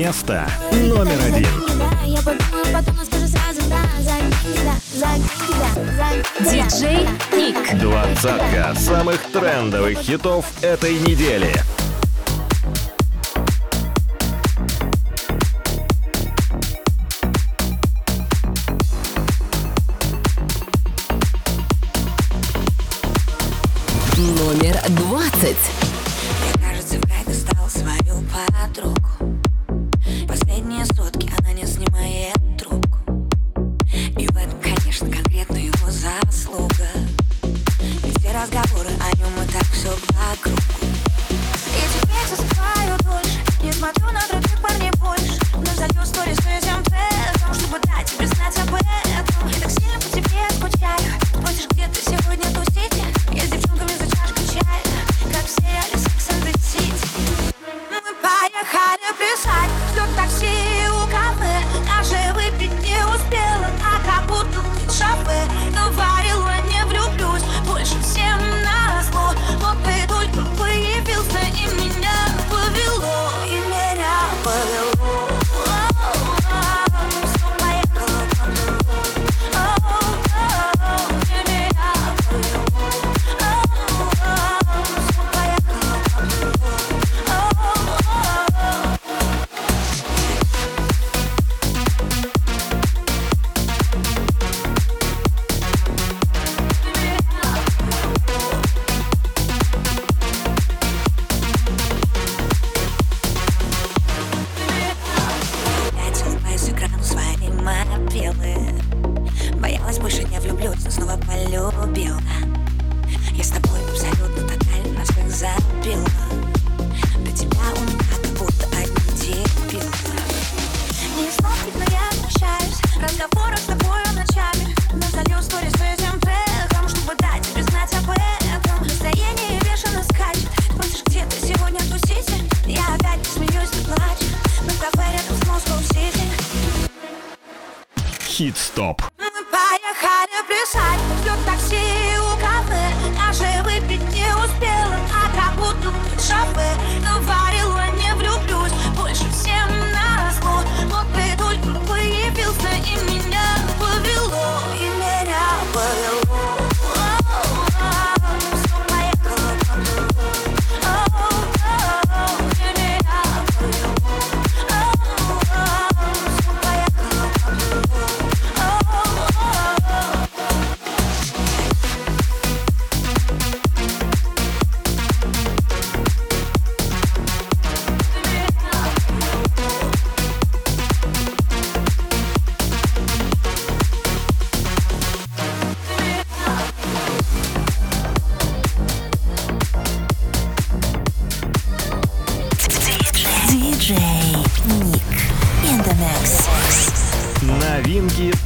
Место номер один. Диджей Ник. Двадцатка самых трендовых хитов этой недели. Номер двадцать.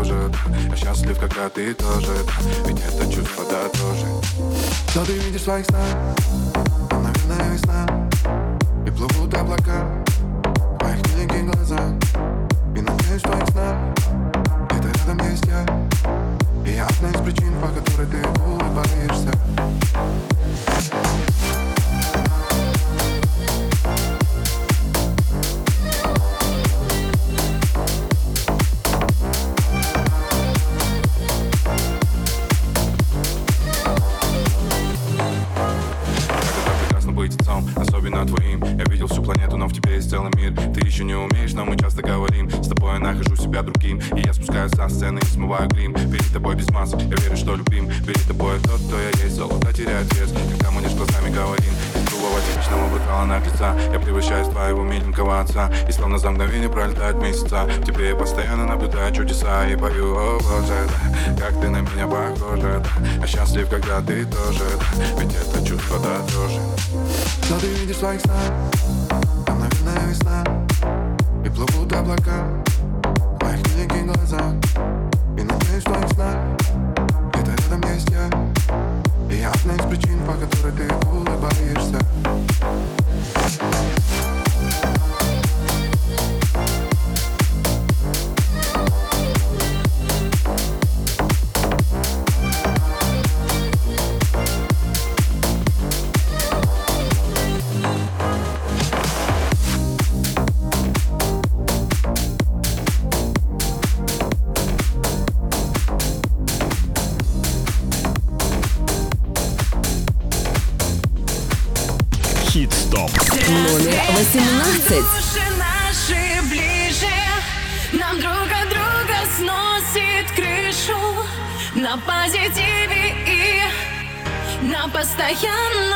уничтожит Я счастлив, когда ты тоже. Ведь это чувство да тоже Что ты видишь в своих снах? Наверное, весна. И плывут облака. глаза и побью образы да. Как ты на меня похожа, да. а счастлив, когда ты тоже да. Ведь это чувство дороже Но ты видишь в своих снах, там, наверное, весна И плывут облака в моих великих глазах И надеюсь в твоих снах, где-то рядом есть я И я одна из причин, по которой ты улыбаешься постоянно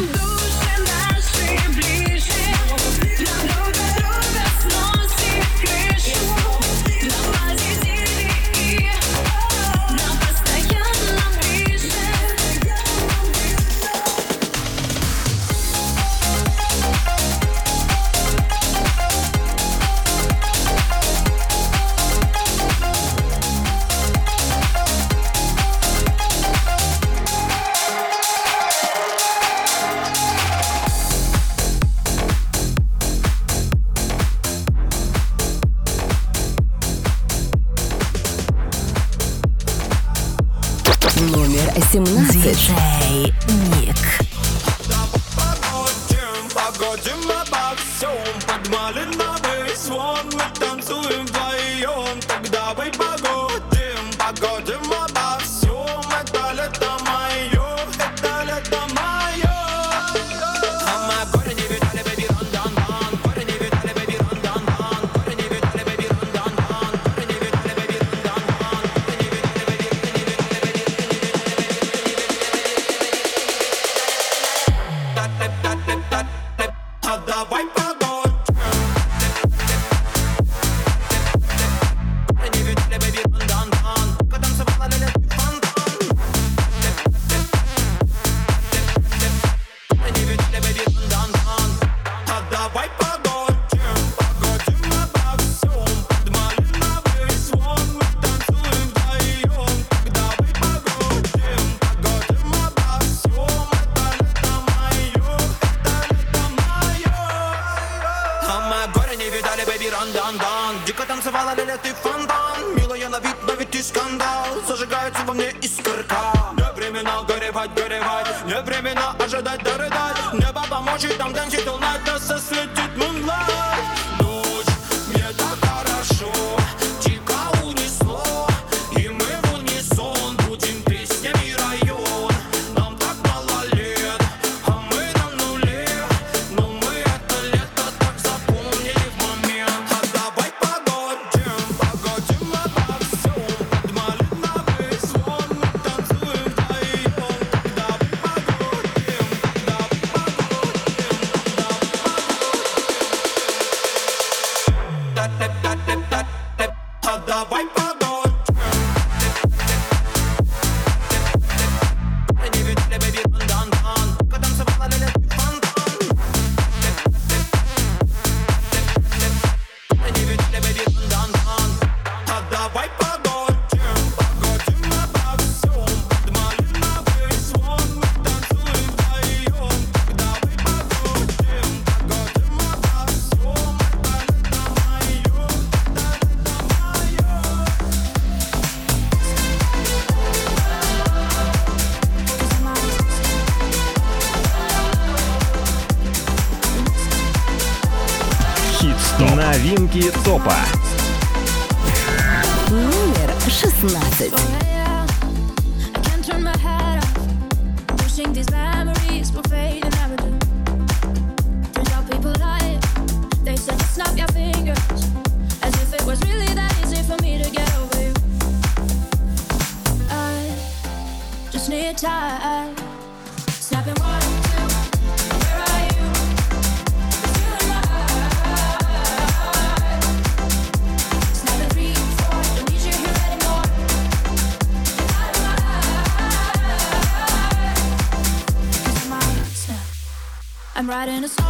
Hello. дан-дан-дан. Дико танцевала, ляля, ты фонтан. Милая на вид, но ведь ты скандал. Зажигается во мне искорка. Не времена горевать, горевать. Не времена ожидать, дорыдать. Небо поможет, там дэнсит all night need time. Snapping one, two, where are you? In three, four, don't need you here anymore. My I'm. I'm writing a song.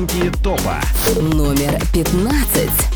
новинки топа. Номер 15.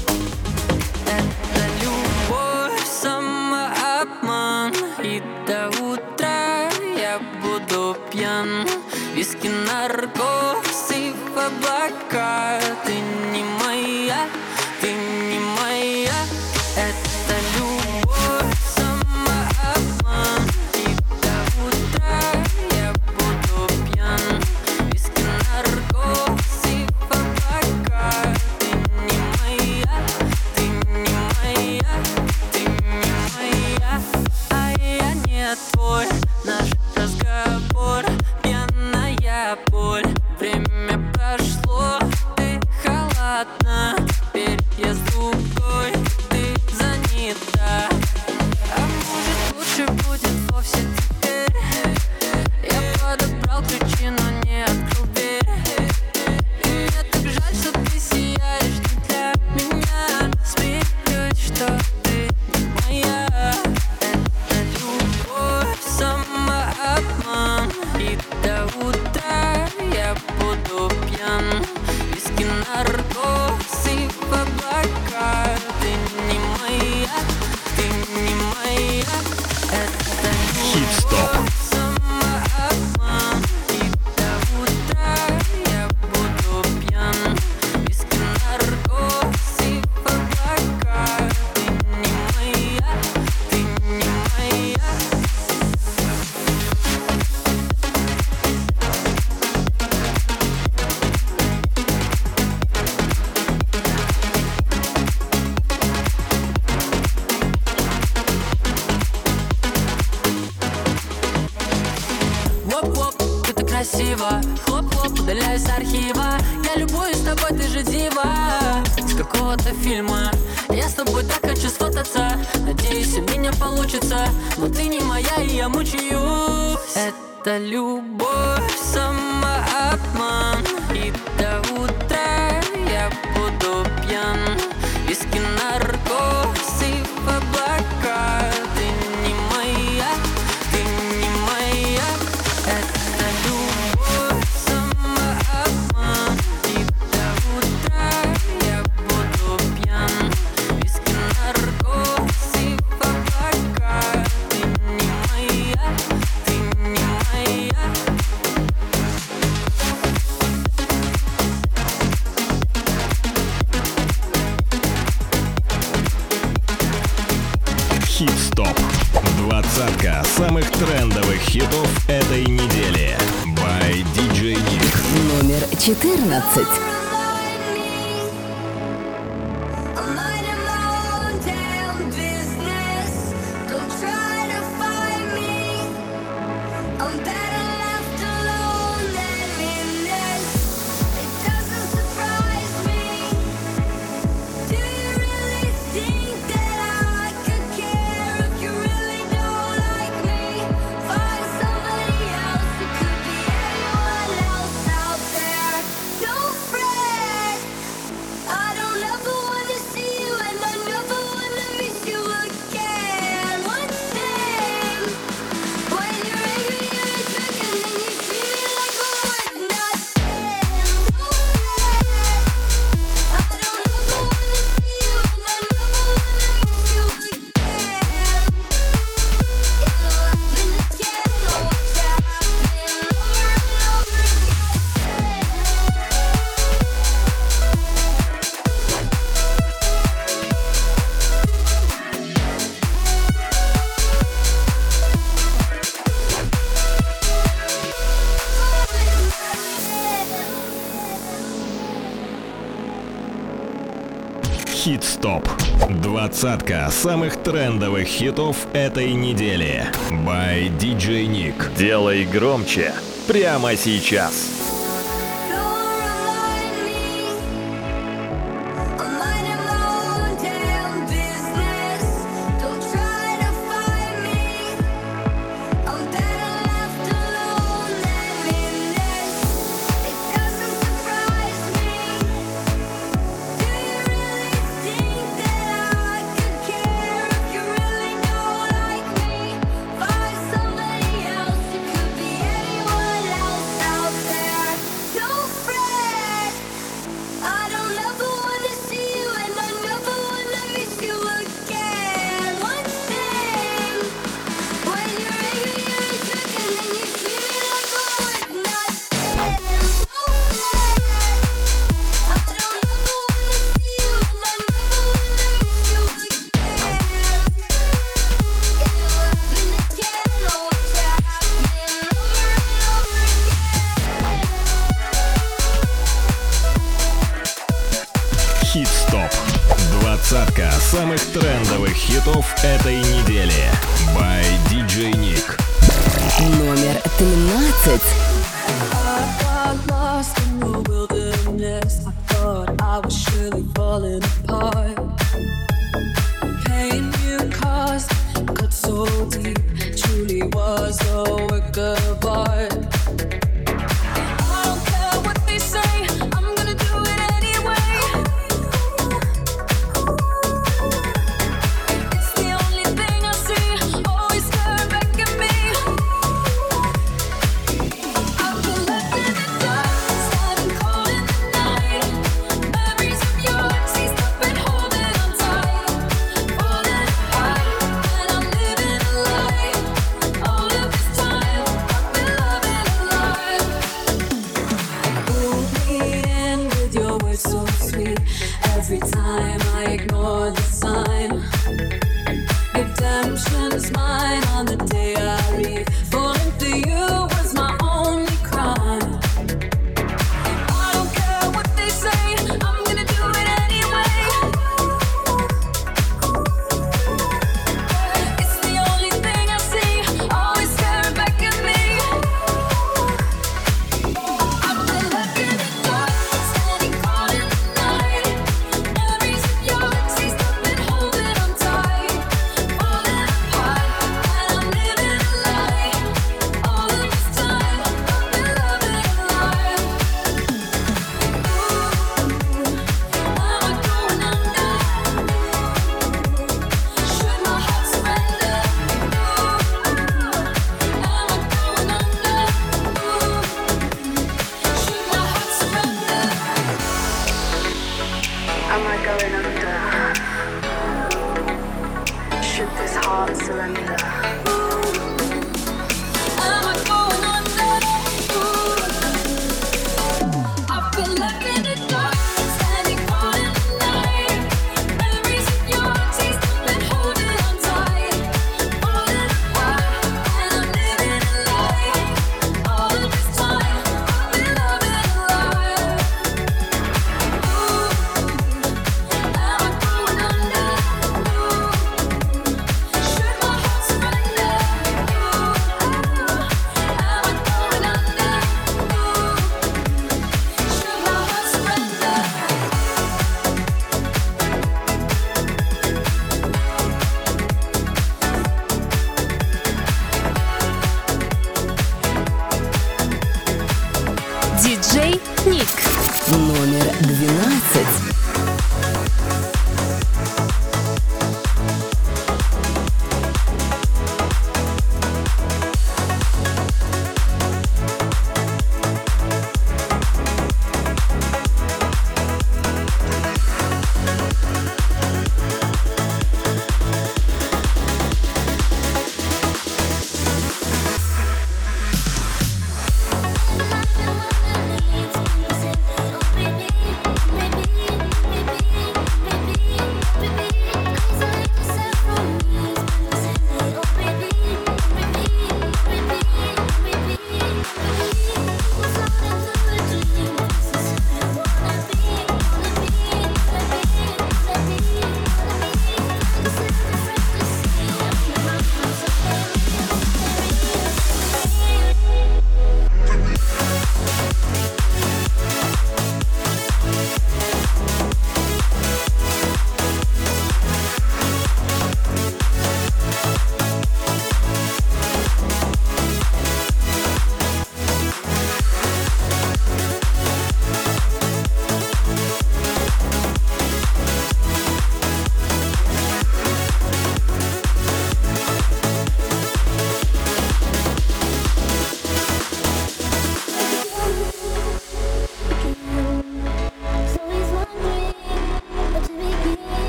двадцатка самых трендовых хитов этой недели. By DJ Nick. Делай громче прямо сейчас.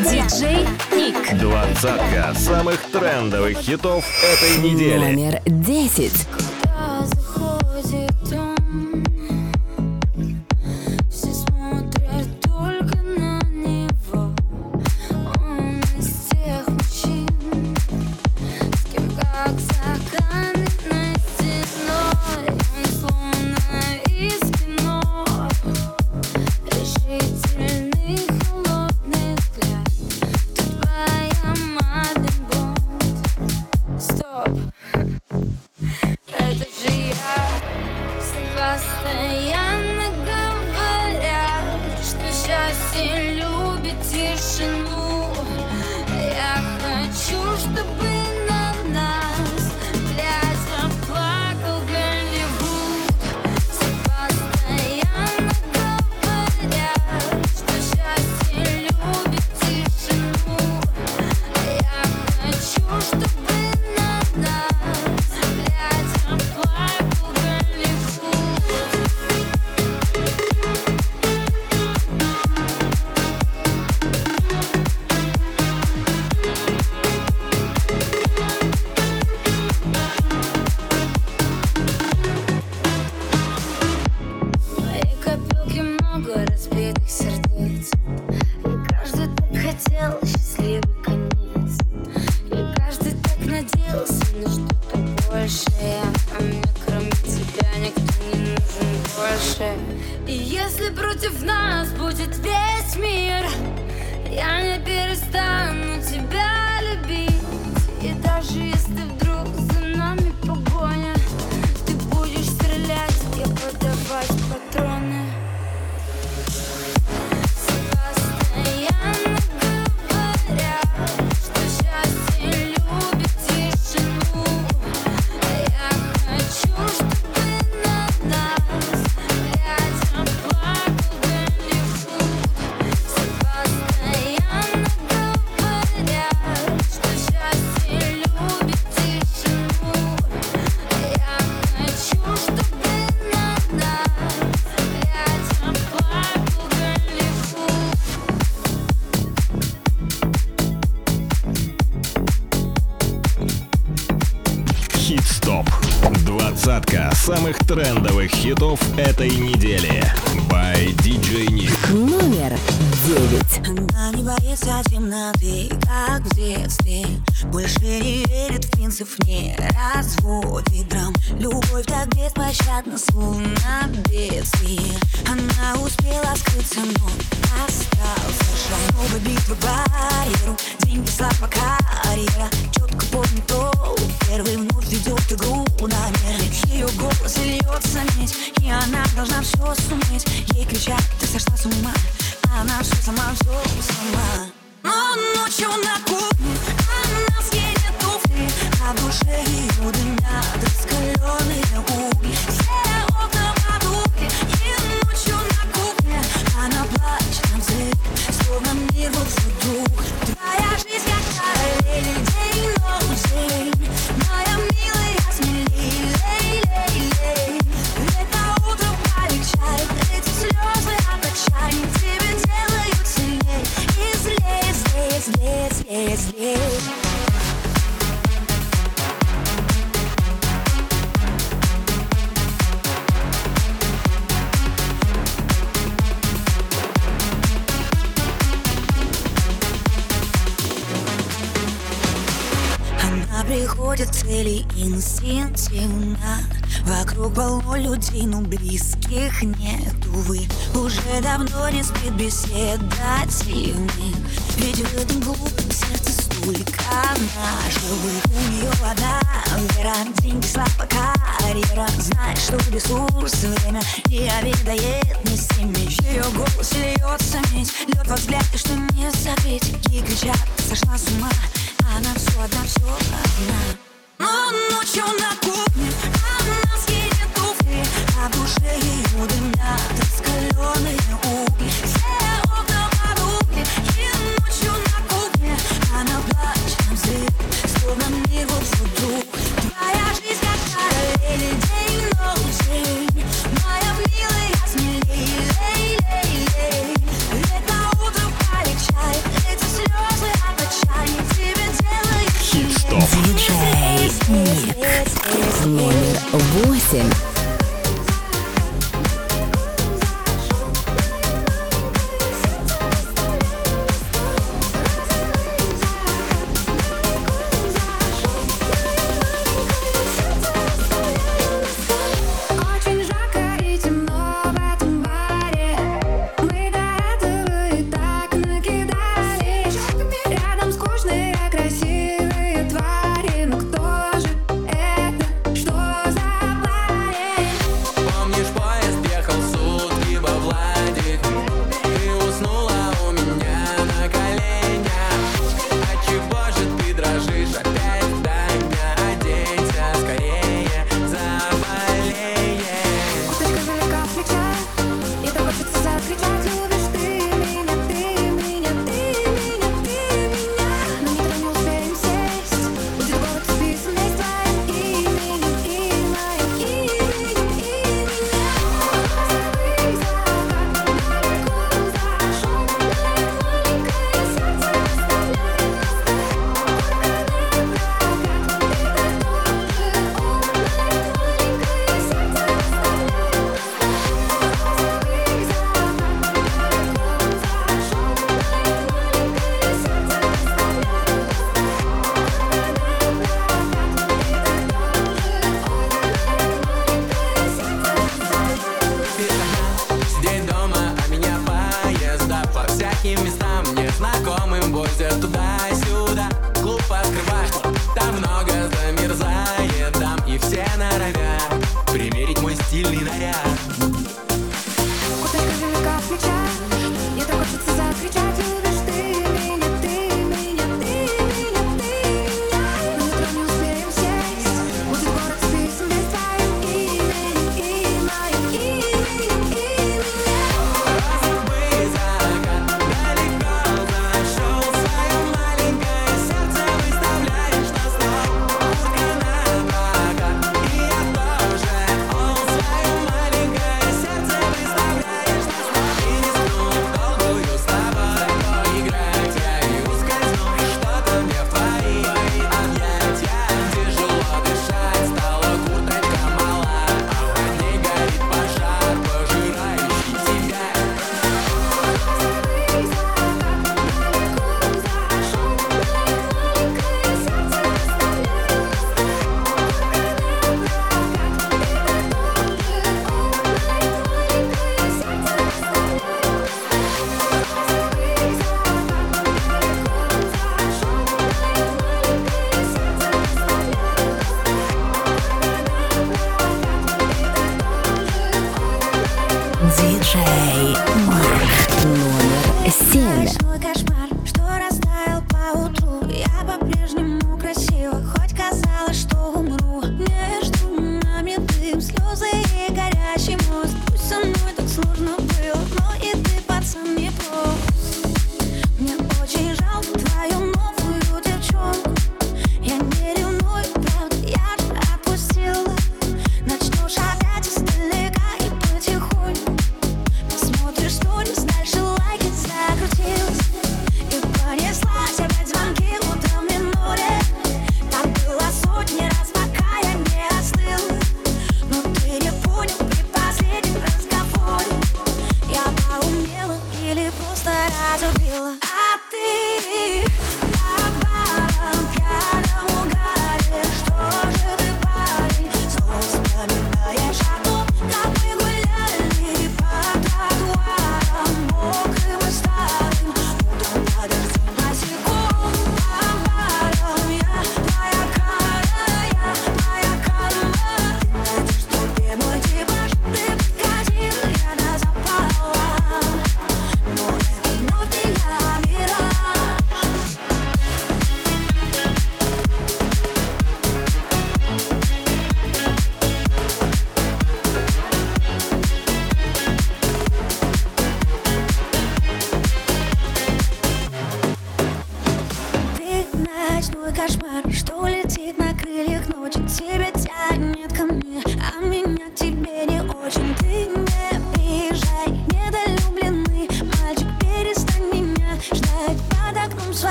Диджей Ник. Двадцатка самых трендовых хитов этой недели. Номер десять. цели инстинктивно Вокруг полно людей, но близких нет, увы Уже давно не спит беседа темных Ведь в этом глупом сердце столько наживых У нее вода, вера, деньги, слава, карьера. Знает, что ресурс, время не обедает не с ними Ее голос льется медь, лед во взгляд, и что не закрыть И кричат, сошла с ума, она все одна, все одна. Но ночью на кухне она съедет туфли, а душе ее дымят раскаленные угли. 7.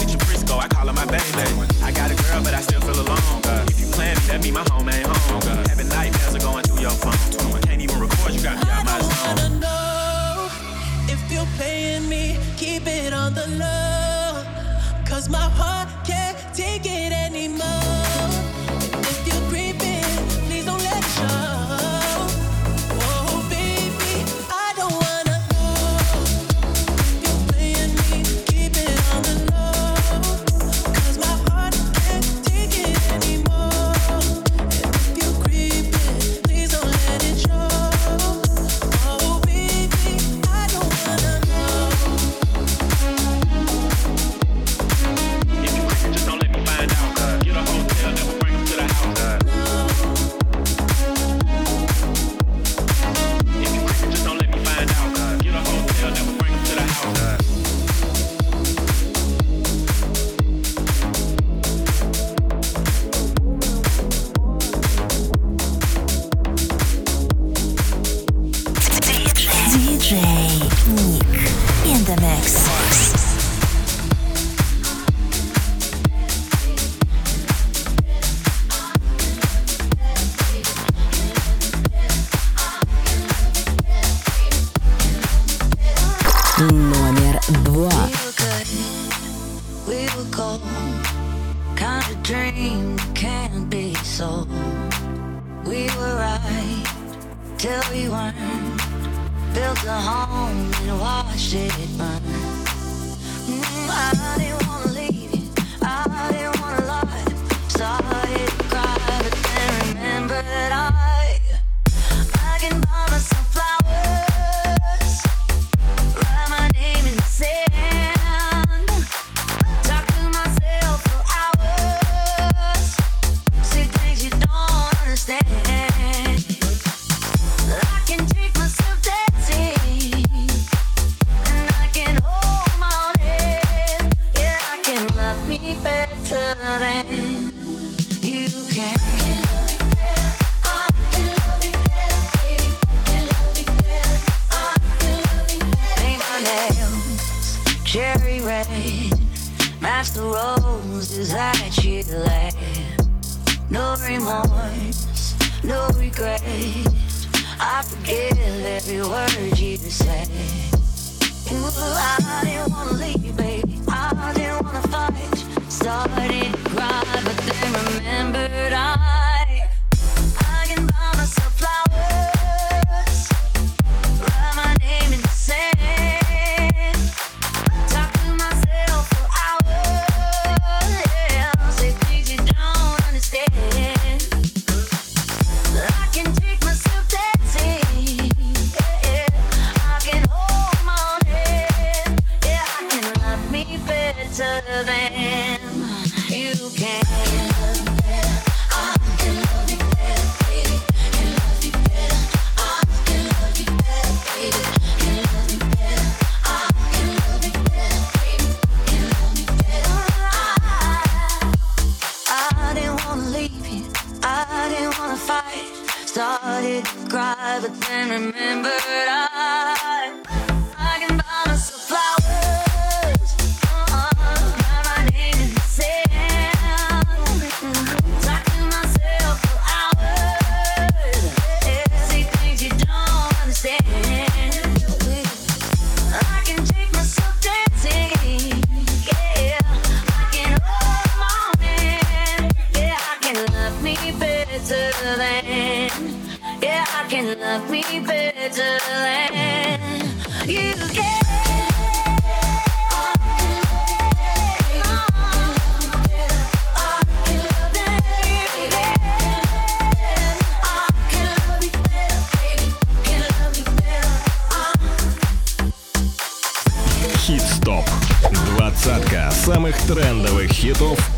picture Frisco, I call her my baby. I got a girl, but I still feel alone. If you plan, that be my home.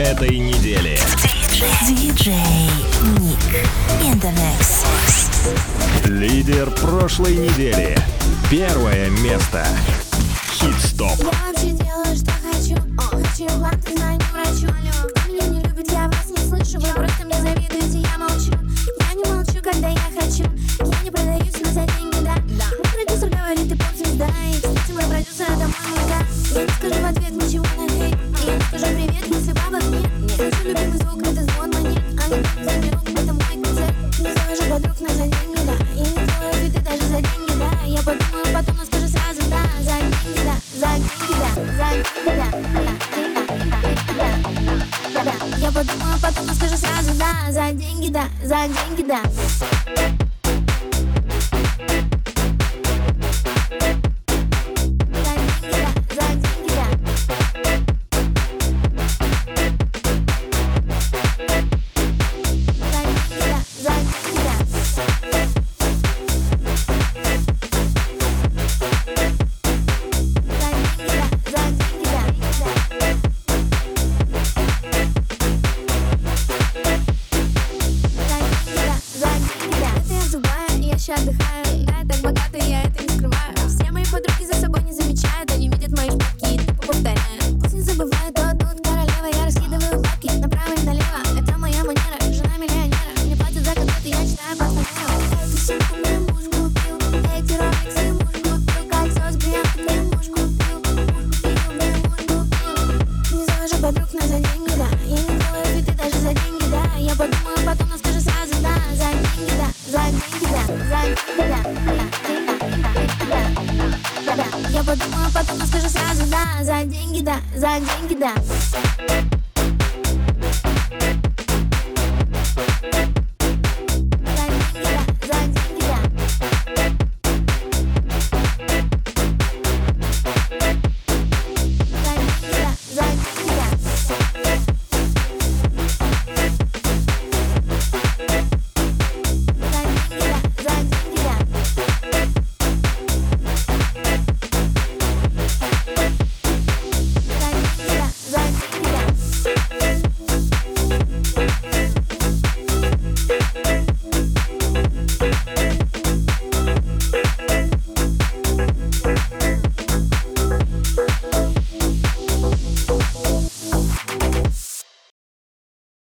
этой недели. Лидер прошлой недели. Первое место. Хит-стоп.